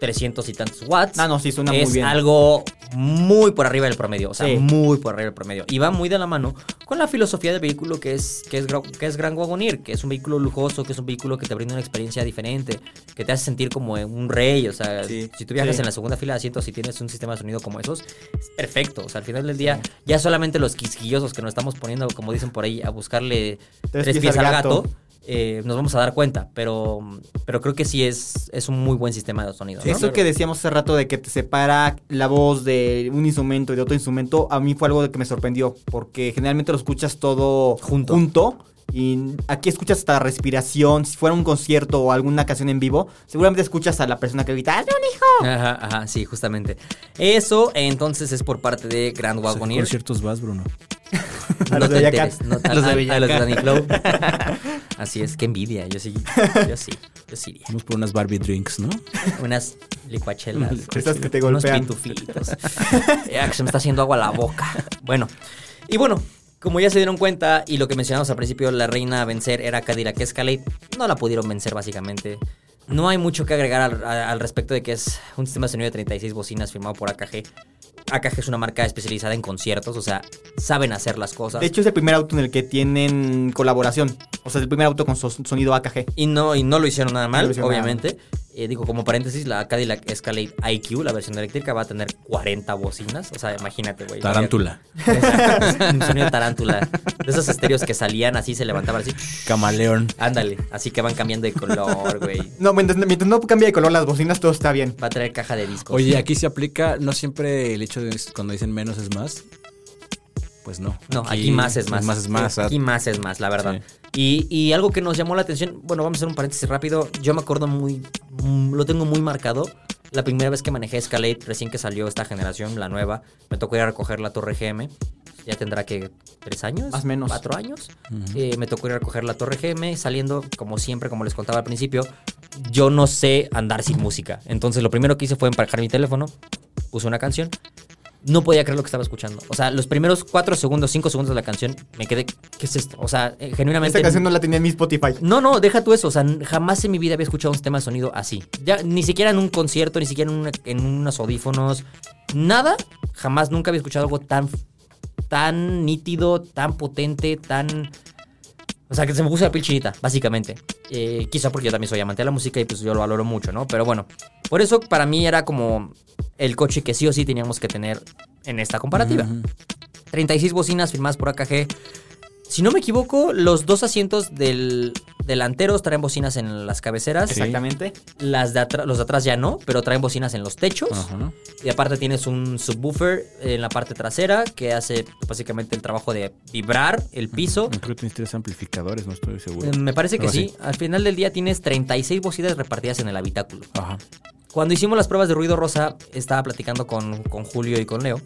1300 y tantos watts, Ah, no, sí, suena muy es bien. algo muy por arriba del promedio, o sea, Sí. muy por arriba del promedio. Y va muy de la mano con la filosofía del vehículo que es, que es, que es Gran Wagoneer, que es un vehículo lujoso, que es un vehículo que te brinda una experiencia diferente, que te hace sentir como un rey, o sea, Sí. si tú viajas Sí. en la segunda fila de asientos y tienes un sistema de sonido como esos, es perfecto. O sea, al final del día, ya solamente los quisquillosos que nos estamos poniendo, como dicen por ahí, a buscarle tres, pies, al gato, eh, nos vamos a dar cuenta. Pero, pero creo que sí es, es un muy buen sistema de sonido. ¿no? Eso que decíamos hace rato de que te separa la voz de un instrumento y de otro instrumento, a mí fue algo de que me sorprendió, porque generalmente lo escuchas todo Junto. Y aquí escuchas hasta la respiración, si fuera un concierto o alguna canción en vivo, seguramente escuchas a la persona que grita, ¡Hazme un hijo! Ajá, ajá, sí, justamente. Eso, entonces, es por parte de Grand ¿A qué Wagoneer. conciertos vas, Bruno? <laughs> A los de enteres, no- A los de a- a Bellacat. los de Danny Flow. <laughs> Así es, qué envidia. Yo sí, yo sí, yo sí iría. Vamos por unas Barbie drinks, ¿no? Unas licuachelas. Esas que te unos golpean. pitufitos. <laughs> Que se me está haciendo agua la boca. Bueno, y bueno, como ya se dieron cuenta y lo que mencionamos al principio, la reina a vencer era Cadillac Escalade. No la pudieron vencer básicamente. No hay mucho que agregar al, respecto de que es un sistema de sonido de 36 bocinas firmado por AKG. AKG es una marca especializada en conciertos, o sea, saben hacer las cosas. De hecho, es el primer auto en el que tienen colaboración. O sea, es el primer auto con so- sonido AKG. Y no, y no lo hicieron nada mal, lo hicieron nada obviamente. Eh, digo, como paréntesis, la Cadillac Escalade IQ, la versión eléctrica, va a tener 40 bocinas. O sea, imagínate, güey. Tarántula. <laughs> Un sonido tarántula. De esos estéreos que salían así, se levantaban así. Camaleón. Ándale, así que van cambiando de color, güey. No, mientras, mientras no cambie de color las bocinas, todo está bien. Va a traer caja de discos. Oye, aquí se aplica, no siempre el hecho de cuando dicen menos es más. Pues no. No, aquí, más es más. Más es más. Aquí más es más, la verdad. Y, y algo que nos llamó la atención, bueno, vamos a hacer un paréntesis rápido. Yo me acuerdo muy, mm, lo tengo muy marcado. La primera vez que manejé Escalade, recién que salió esta generación, la nueva, me tocó ir a recoger la Torre GM. Ya tendrá que tres años, Más o menos. cuatro años. Eh, me tocó ir a recoger la Torre GM, saliendo, como siempre, como les contaba al principio, yo no sé andar sin música. Entonces, lo primero que hice fue emparejar mi teléfono, puse una canción. No podía creer lo que estaba escuchando. O sea, los primeros cuatro segundos, cinco segundos de la canción, me quedé, ¿qué es esto? O sea, eh, genuinamente... Esta canción no la tenía en mi Spotify. No, no, deja tú eso. O sea, jamás en mi vida había escuchado un sistema de sonido así. Ya, ni siquiera en un concierto, ni siquiera en, una- en unos audífonos. Nada. Jamás, nunca había escuchado algo tan, tan nítido, tan potente, tan. O sea, que se me puso la piel chinita, básicamente. Eh, quizá porque yo también soy amante de la música y pues yo lo valoro mucho, ¿no? Pero bueno, por eso para mí era como el coche que sí o sí teníamos que tener en esta comparativa. 36 bocinas firmadas por AKG. Si no me equivoco, los dos asientos del delanteros traen bocinas en las cabeceras. Exactamente. Las de los de atrás ya no, pero traen bocinas en los techos. Ajá. Y aparte tienes un subwoofer en la parte trasera que hace básicamente el trabajo de vibrar el piso. Creo que tienes tres amplificadores, no estoy seguro. Eh, Me parece que sí. Al final del día tienes 36 bocinas repartidas en el habitáculo. Ajá. Cuando hicimos las pruebas de ruido rosa, estaba platicando con, con Julio y con Leo.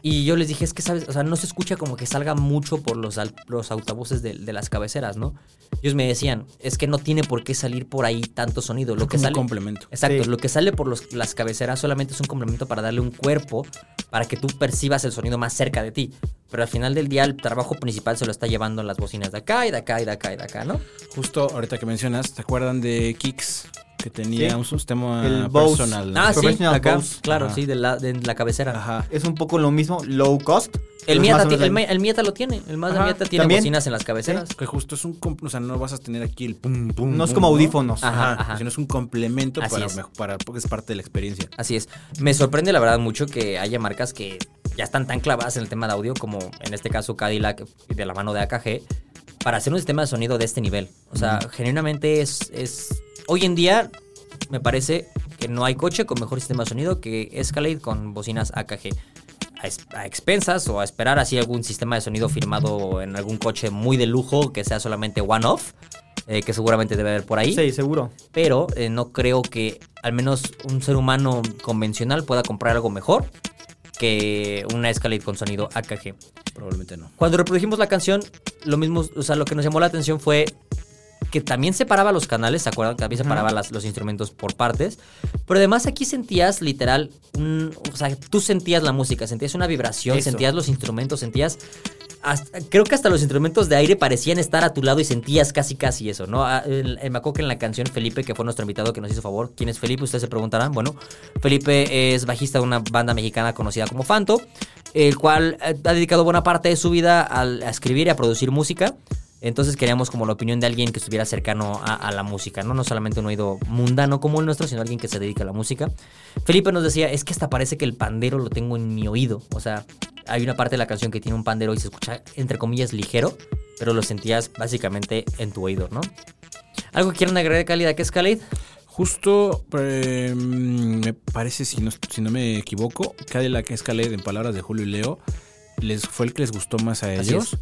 Y yo les dije, es que, ¿sabes? O sea, no se escucha como que salga mucho por los, los autobuses de, de las cabeceras, ¿no? Ellos me decían, es que no tiene por qué salir por ahí tanto sonido. Lo Es que un sale, complemento. Exacto, Sí. lo que sale por los- las cabeceras solamente es un complemento para darle un cuerpo, para que tú percibas el sonido más cerca de ti. Pero al final del día el trabajo principal se lo está llevando las bocinas de acá y de acá y de acá y de acá, ¿no? Justo ahorita que mencionas, ¿te acuerdan de Kicks? Que tenía Sí. un sistema El personal. Ah, sí, acá, claro, Ajá. sí, de la, de la cabecera. Ajá. Es un poco lo mismo, low cost. El Miata, el, el Miata lo tiene. El Mazda Miata tiene también. bocinas en las cabeceras. Que justo es un... comp- O sea, no vas a tener aquí el pum, pum, No es como audífonos. Ajá, Ajá, ajá. Sino es un complemento Así para, es. para... Porque es parte de la experiencia. Así es. Me sorprende la verdad mucho que haya marcas que ya están tan clavadas en el tema de audio como en este caso Cadillac de la mano de AKG para hacer un sistema de sonido de este nivel. O sea, genuinamente es, es... Hoy en día me parece que no hay coche con mejor sistema de sonido que Escalade con bocinas AKG. A, expensas o a esperar así algún sistema de sonido firmado en algún coche muy de lujo que sea solamente one-off, eh, que seguramente debe haber por ahí Sí, seguro. pero eh, no creo que al menos un ser humano convencional pueda comprar algo mejor que una Escalade con sonido AKG. Probablemente no. Cuando reprodujimos la canción, lo mismo, o sea, lo que nos llamó la atención fue que también separaba los canales, ¿se acuerdan? También separaba las- los instrumentos por partes. Pero además aquí sentías literal, un- o sea, tú sentías la música, sentías una vibración, Eso. sentías los instrumentos, sentías... hasta- creo que hasta los instrumentos de aire parecían estar a tu lado y sentías casi casi eso, ¿no? Ah, el- el- me acuerdo que en la canción Felipe, que fue nuestro invitado que nos hizo favor, ¿quién es Felipe? Ustedes se preguntarán. Bueno, Felipe es bajista de una banda mexicana conocida como Fanto, el cual eh, ha dedicado buena parte de su vida a escribir y a producir música. Entonces queríamos como la opinión de alguien que estuviera cercano a, a la música, ¿no? No solamente un oído mundano como el nuestro, sino alguien que se dedica a la música. Felipe nos decía, es que hasta parece que el pandero lo tengo en mi oído. O sea, hay una parte de la canción que tiene un pandero y se escucha, entre comillas, ligero, pero lo sentías básicamente en tu oído, ¿no? ¿Algo que quieran agregar de calidad que es Khalid? Justo, eh, me parece, si no, si no me equivoco, Cadillac Escalade, en palabras de Julio y Leo, les, fue el que les gustó más a ellos.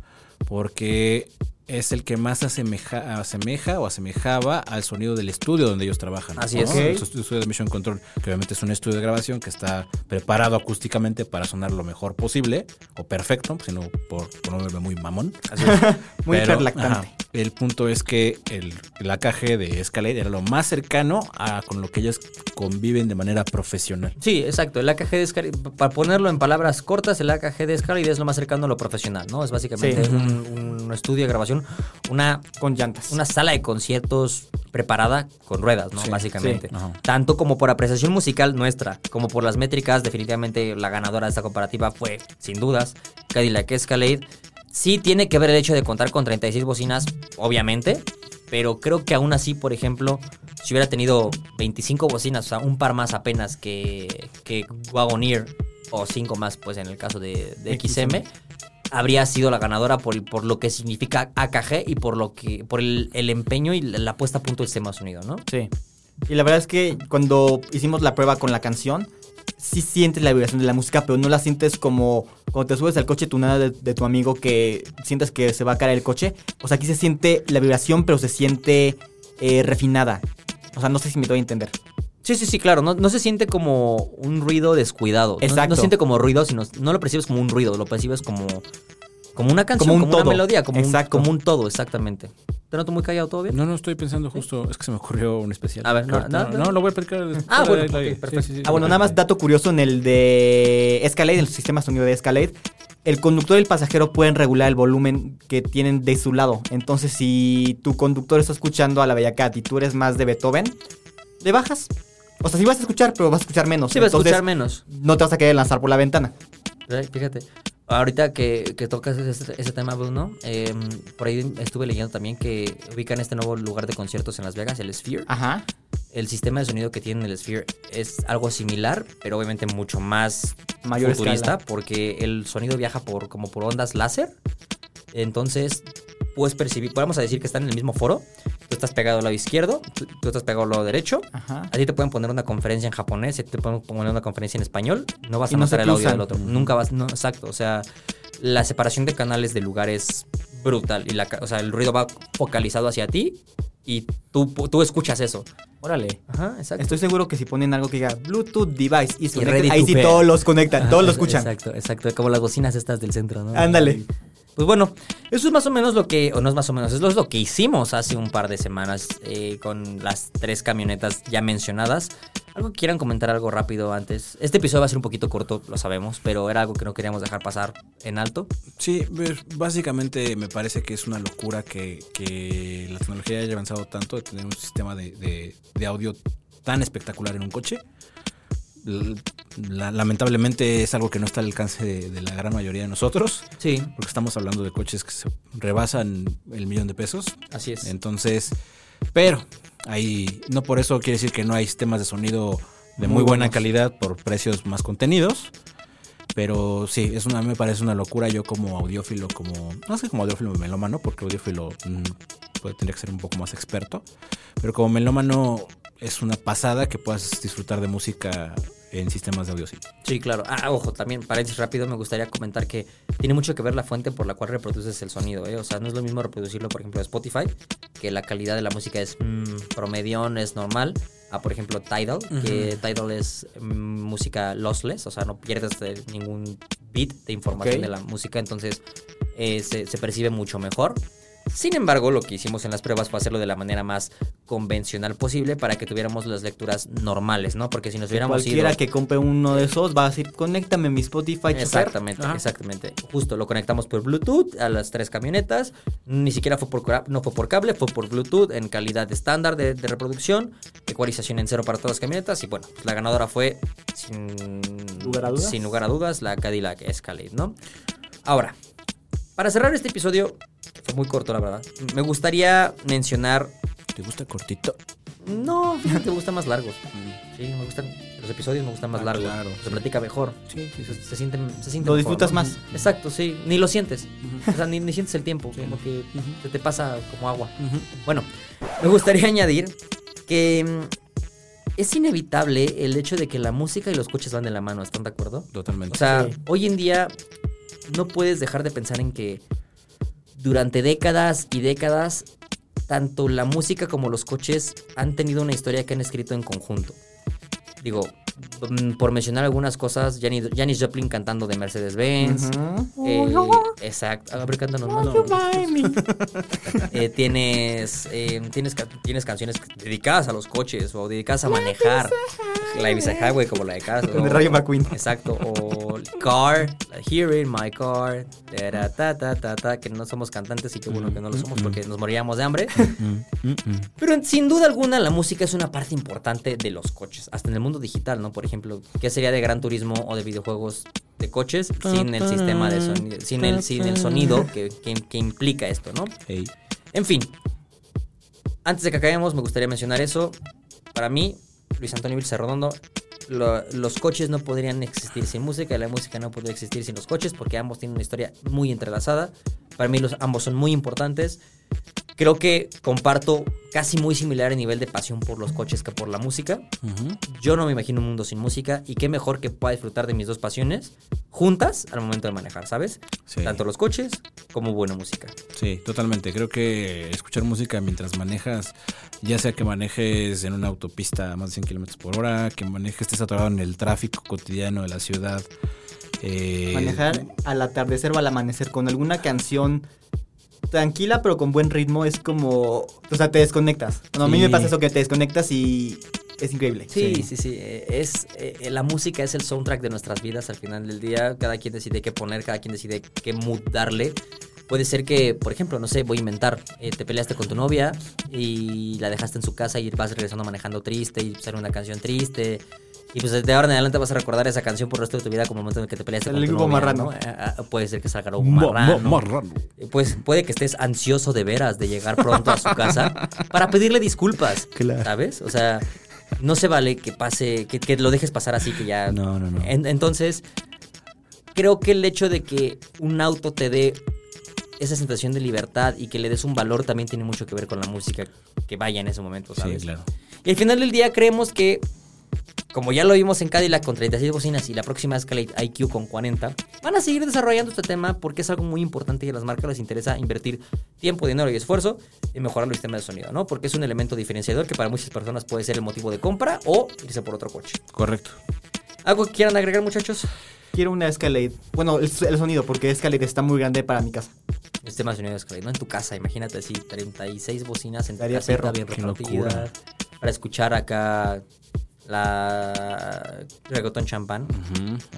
Porque es el que más asemeja, asemeja o asemejaba al sonido del estudio donde ellos trabajan. Así ¿no? es. El estudio de Mission Control, que obviamente es un estudio de grabación que está preparado acústicamente para sonar lo mejor posible, o perfecto, sino por, verme muy mamón. <laughs> Muy Pero, perlactante. ajá, el punto es que el, el AKG de Escalade era lo más cercano a con lo que ellos conviven de manera profesional. Sí, exacto. El AKG de Scarlett, para ponerlo en palabras cortas, el AKG de Scarlett es lo más cercano a lo profesional, ¿no? Es básicamente Sí. un, un estudio de grabación, una, Con llantas. una sala de conciertos preparada con ruedas, ¿no? Sí, básicamente. sí. Tanto como por apreciación musical nuestra, como por las métricas, definitivamente la ganadora de esta comparativa fue, sin dudas, Cadillac Escalade. Sí tiene que ver el hecho de contar con 36 bocinas, obviamente, Pero creo que aún así, por ejemplo, si hubiera tenido 25 bocinas, o sea, un par más apenas que, que Wagoneer, o 5 más, pues en el caso de, de XM, habría sido la ganadora por, por lo que significa AKG y por lo que por el, el empeño y la, la puesta a punto del sistema sonido, ¿no? Sí. Y la verdad es que cuando hicimos la prueba con la canción, sí sientes la vibración de la música, pero no la sientes como cuando te subes al coche tunada de, de tu amigo que sientes que se va a caer el coche. O sea, aquí se siente la vibración, pero se siente eh, refinada. O sea, no sé si me doy a entender. Sí, sí, sí, claro. No, no se siente como un ruido descuidado. No- Exacto. No, se siente como ruido, sino no lo percibes como un ruido, lo percibes como, como una canción, Como como, un una todo. melodía, como un, Exacto. como un todo, exactamente. ¿Te noto muy callado todo bien? No, no, estoy pensando justo. Es que se me ocurrió un especial. A ver, no, no, no, no. lo voy a platicar. Ah, bueno, Ahí, ahí, ok, sí, perfecto. sí, sí, Ah, bueno, nada más dato curioso en el de Escalade, en el sistema sonido de Escalade. El conductor y el pasajero pueden regular el volumen que tienen de su lado. Entonces, si tu conductor está escuchando a la Bella Cat y tú eres más de Beethoven, le bajas. O sea, sí vas a escuchar, pero vas a escuchar menos. Sí, va a escuchar menos. No te vas a querer lanzar por la ventana. Fíjate, ahorita que, que tocas ese, ese tema, Bruno, eh, por ahí estuve leyendo también que ubican este nuevo lugar de conciertos en Las Vegas, el Sphere. Ajá. El sistema de sonido que tiene el Sphere es algo similar, pero obviamente mucho más Mayor futurista, escala. porque el sonido viaja por como por ondas láser. Entonces, puedes percibir, vamos a decir que están en el mismo foro. Tú estás pegado al lado izquierdo, tú, tú estás pegado al lado derecho. Ajá. A ti te pueden poner una conferencia en japonés, te pueden poner una conferencia en español, no vas Y a no notar se el audio del otro. Nunca vas, no, exacto. O sea, la separación de canales de lugar es brutal. Y la, o sea, el ruido va focalizado hacia ti y tú, tú escuchas eso. Órale. Ajá, exacto. Estoy seguro que si ponen algo que diga Bluetooth device y, Y connected, ready ahí sí todos los conectan, Ajá, todos lo escuchan. Exacto, exacto. Como las bocinas estas del centro, ¿no? Ándale. Pues bueno, eso es más o menos lo que, o no es más o menos, es lo, es lo que hicimos hace un par de semanas eh, con las tres camionetas ya mencionadas. ¿Algo que quieran comentar algo rápido antes? Este episodio va a ser un poquito corto, lo sabemos, pero era algo que no queríamos dejar pasar en alto. Sí, básicamente me parece que es una locura que, que la tecnología haya avanzado tanto de tener un sistema de- de audio tan espectacular en un coche. La- lamentablemente es algo que no está al alcance de, de la gran mayoría de nosotros, Sí, porque estamos hablando de coches que se rebasan el millón de pesos. así es. Entonces, pero ahí no por eso quiere decir que no hay sistemas de sonido de muy, Muy buena calidad por precios más contenidos. Pero sí, es una, me parece una locura yo como audiófilo, como, no sé como audiófilo melómano, porque audiófilo mm, puede, tendría que ser un poco más experto, pero como melómano es una pasada que puedas disfrutar de música en sistemas de audio, sí. Sí, claro. Ah, ojo, también, paréntesis rápido, me gustaría comentar que tiene mucho que ver la fuente por la cual reproduces el sonido, ¿eh? O sea, no es lo mismo reproducirlo, por ejemplo, de Spotify, que la calidad de la música es mm, promedión, es normal, a, por ejemplo, Tidal, que Tidal es mm, música lossless, o sea, no pierdes ningún bit de información de la música, entonces eh, se, se percibe mucho mejor. Sin embargo, lo que hicimos en las pruebas fue hacerlo de la manera más convencional posible para que tuviéramos las lecturas normales, ¿no? Porque si nos hubiéramos Cualquiera ido... que compre uno de esos va a decir, conéctame mi Spotify. chofer". Exactamente, Ajá. exactamente. Justo lo conectamos por Bluetooth a las tres camionetas. Ni siquiera fue por no fue por cable, fue por Bluetooth en calidad estándar de, de reproducción, ecualización en cero para todas las camionetas y bueno, la ganadora fue sin ¿Lugar a dudas? sin lugar a dudas la Cadillac Escalade, ¿no? Ahora, para cerrar este episodio fue muy corto la verdad. Me gustaría mencionar ¿Te gusta cortito? no, fíjate, me gustan más largos. Sí, me gustan los episodios me gustan más Ah, largos. claro, se sí. platica mejor. Sí, sí, Se, se siente, se siente Lo mejor, disfrutas ¿no? más. Exacto, sí. Ni lo sientes. O sea, ni, ni sientes el tiempo. Como que se te pasa como agua. Bueno, me gustaría <laughs> añadir que mm, es inevitable el hecho de que la música y los coches van de la mano. ¿Están de acuerdo? Totalmente. O sea, hoy en día no puedes dejar de pensar en que durante décadas y décadas, tanto la música como los coches han tenido una historia que han escrito en conjunto. Digo, por mencionar algunas cosas, Janis, Janis Joplin cantando de Mercedes-Benz. Ujú. eh, exacto. A ver, cántanos más. <laughs> Eh, tienes, eh, tienes, tienes canciones dedicadas a los coches o dedicadas a manejar. La Ibiza Highway como la de casa. Con el Rayo McQueen. Exacto. O Car, Here in My Car. tara, ta, ta, ta, ta, que no somos cantantes y qué bueno que no lo somos porque nos moríamos de hambre. Mm, mm, mm. Pero sin duda alguna la música es una parte importante de los coches, hasta en el mundo digital, ¿no? Por ejemplo, ¿qué sería de Gran Turismo o de videojuegos de coches sin el sistema de sonido, sin el, sin el sonido que, que- que implica esto, ¿no? Hey. En fin, antes de que acabemos, me gustaría mencionar eso. Para mí, Luis Antonio Villarredondo, lo- los coches no podrían existir sin música, y la música no podría existir sin los coches, porque ambos tienen una historia muy entrelazada. Para mí, los, ambos son muy importantes. Creo que comparto casi muy similar el nivel de pasión por los coches que por la música. Yo no me imagino un mundo sin música y qué mejor que pueda disfrutar de mis dos pasiones juntas al momento de manejar, ¿sabes? Sí. Tanto los coches como buena música. Sí, totalmente. Creo que escuchar música mientras manejas, ya sea que manejes en una autopista a más de 100 kilómetros por hora, que manejes, estés atorado en el tráfico cotidiano de la ciudad. eh, Manejar al atardecer o al amanecer con alguna canción tranquila pero con buen ritmo es como... O sea, te desconectas. Bueno, a mí Sí. me pasa eso que te desconectas y es increíble. Sí, sí, sí. eh, Es, eh, la música es el soundtrack de nuestras vidas al final del día. Cada quien decide qué poner, cada quien decide qué mood darle. Puede ser que, por ejemplo, no sé, voy a inventar, eh, te peleaste con tu novia y la dejaste en su casa y vas regresando manejando triste y sale una canción triste. Y pues de ahora en adelante vas a recordar esa canción por el resto de tu vida como el momento en el que te peleaste El con tu grupo novia, Marrano. ¿no? Ah, puede ser que salga mo- marrano. marrano. Eh, Pues puede que estés ansioso de veras de llegar pronto a su casa para pedirle disculpas. Claro. ¿Sabes? O sea, no se vale que pase, que, que lo dejes pasar así que ya. No, no, no. En- entonces, creo que el hecho de que un auto te dé esa sensación de libertad y que le des un valor también tiene mucho que ver con la música que vaya en ese momento, Sí, ¿sabes? claro. Y al final del día creemos que, como ya lo vimos en Cadillac con 36 bocinas y la próxima Escalade IQ con 40, van a seguir desarrollando este tema porque es algo muy importante y a las marcas les interesa invertir tiempo, dinero y esfuerzo en mejorar el sistema de sonido, ¿no? Porque es un elemento diferenciador que para muchas personas puede ser el motivo de compra o irse por otro coche. Correcto. ¿Algo que quieran agregar, muchachos? Quiero una Escalade. Bueno, el, el sonido, porque Escalade está muy grande para mi casa. El sistema de sonido de Escalade, ¿no? En tu casa, imagínate así, 36 bocinas en tu Daría casita perro. bien. Para escuchar acá la reggaetón champán.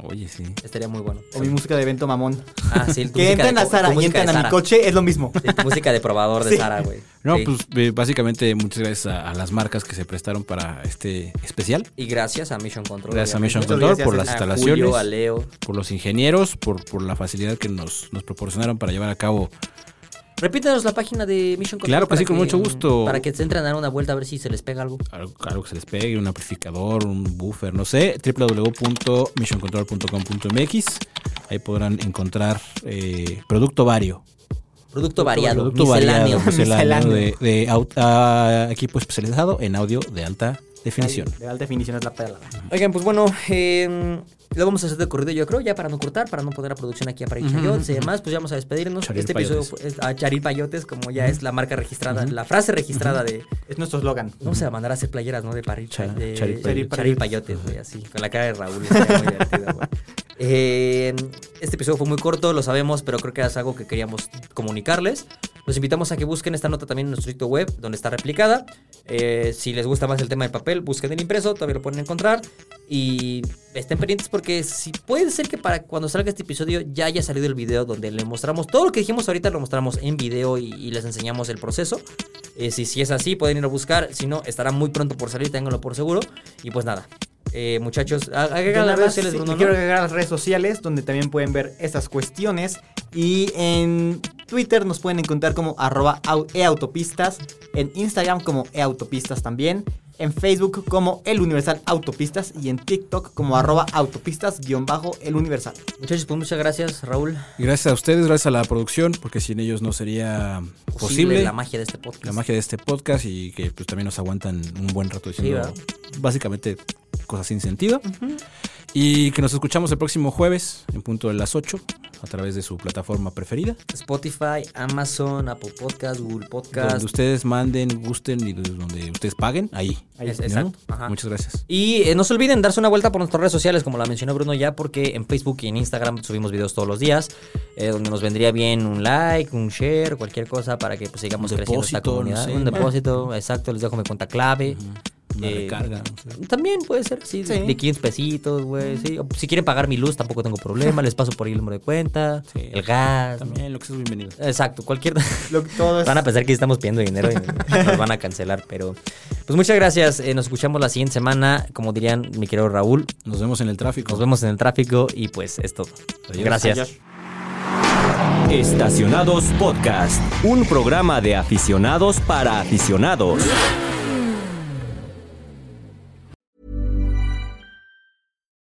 Oye, sí. Estaría muy bueno. O mi música de evento mamón. Ah, sí, tu <laughs> Que entran de- a Sara y entran a mi coche, es lo mismo. Sí, tu música de probador de <laughs> Sí. Sara, güey. No, Sí. pues eh, básicamente muchas gracias a, a las marcas que se prestaron para este especial. Y gracias a Mission Control. Gracias a. Mission Control gracias por las A instalaciones, Julio, a Leo. por los ingenieros, por, por la facilidad que nos, nos proporcionaron para llevar a cabo. Repítanos la página de Mission Control. Claro que para sí, con mucho gusto. Para que se entren a dar una vuelta a ver si se les pega algo. Algo, algo que se les pegue, un amplificador, un buffer, no sé, www.missioncontrol.com.mx. Ahí podrán encontrar eh, producto vario. Producto variado, producto misceláneo. variado, misceláneo de, de ah, equipo especializado en audio de alta definición. De alta definición es la palabra. Oigan, pues bueno, eh, lo vamos a hacer de corrido, yo creo, ya para no cortar, para no poner la producción aquí a Paris Chayotes y demás, pues ya vamos a despedirnos. Charil este episodio Payotes. es- a Charil Payotes, como ya es la marca registrada, la frase registrada de. Es nuestro eslogan. Vamos a mandar a hacer playeras, ¿no? De París. Cha- de Charil Charil, Payotes. Payotes, güey, así, con la cara de Raúl. estaría muy divertido, güey. Eh, este episodio fue muy corto, lo sabemos, pero creo que es algo que queríamos comunicarles. Los invitamos a que busquen esta nota también en nuestro sitio web, donde está replicada. Eh, si les gusta más el tema del papel, busquen el impreso, todavía lo pueden encontrar. Y estén pendientes porque si puede ser que para cuando salga este episodio ya haya salido el video donde le mostramos todo lo que dijimos ahorita, lo mostramos en video y, y les enseñamos el proceso. Eh, si, si es así, pueden ir a buscar. Si no, estará muy pronto por salir, ténganlo por seguro. Y pues nada. Eh, muchachos, agregan las redes sociales, Bruno, ¿no? Quiero agregar las redes sociales donde también pueden ver esas cuestiones. Y en Twitter nos pueden encontrar como arroba au- eautopistas. En Instagram como eautopistas también. En Facebook como El Universal Autopistas. Y en TikTok como arroba autopistas guion bajo El Universal. Muchachos, pues muchas gracias, Raúl. Y gracias a ustedes, gracias a la producción, porque sin ellos no sería posible, la magia de este podcast. la magia de este podcast y que pues también nos aguantan un buen rato diciendo básicamente cosas sin sentido. Y que nos escuchamos el próximo jueves en punto de las 8 a través de su plataforma preferida. Spotify, Amazon, Apple Podcast, Google Podcast. Donde ustedes manden, gusten y donde ustedes paguen, ahí. Ahí, ¿no? exacto. Ajá. Muchas gracias. Y eh, no se olviden darse una vuelta por nuestras redes sociales, como la mencionó Bruno ya, porque en Facebook y en Instagram subimos videos todos los días, eh, donde nos vendría bien un like, un share, cualquier cosa para que pues, sigamos Un creciendo esta depósito, comunidad. no sé. un depósito, exacto, les dejo mi cuenta clave. Una Eh, recarga. También puede ser, sí, Sí. de 15 pesitos, güey, sí. O si quieren pagar mi luz, tampoco tengo problema, <laughs> les paso por ahí el número de cuenta, Sí. el gas. ¿no? También lo que sea bienvenido. Exacto, cualquier... <laughs> Lo, todo es- Van a pensar que estamos pidiendo dinero y nos van a cancelar, pero... Pues muchas gracias, eh, nos escuchamos la siguiente semana, como dirían mi querido Raúl, Nos vemos en el tráfico. nos vemos en el tráfico y pues es todo. Adiós. Gracias. Adiós. Estacionados Podcast, un programa de aficionados para aficionados.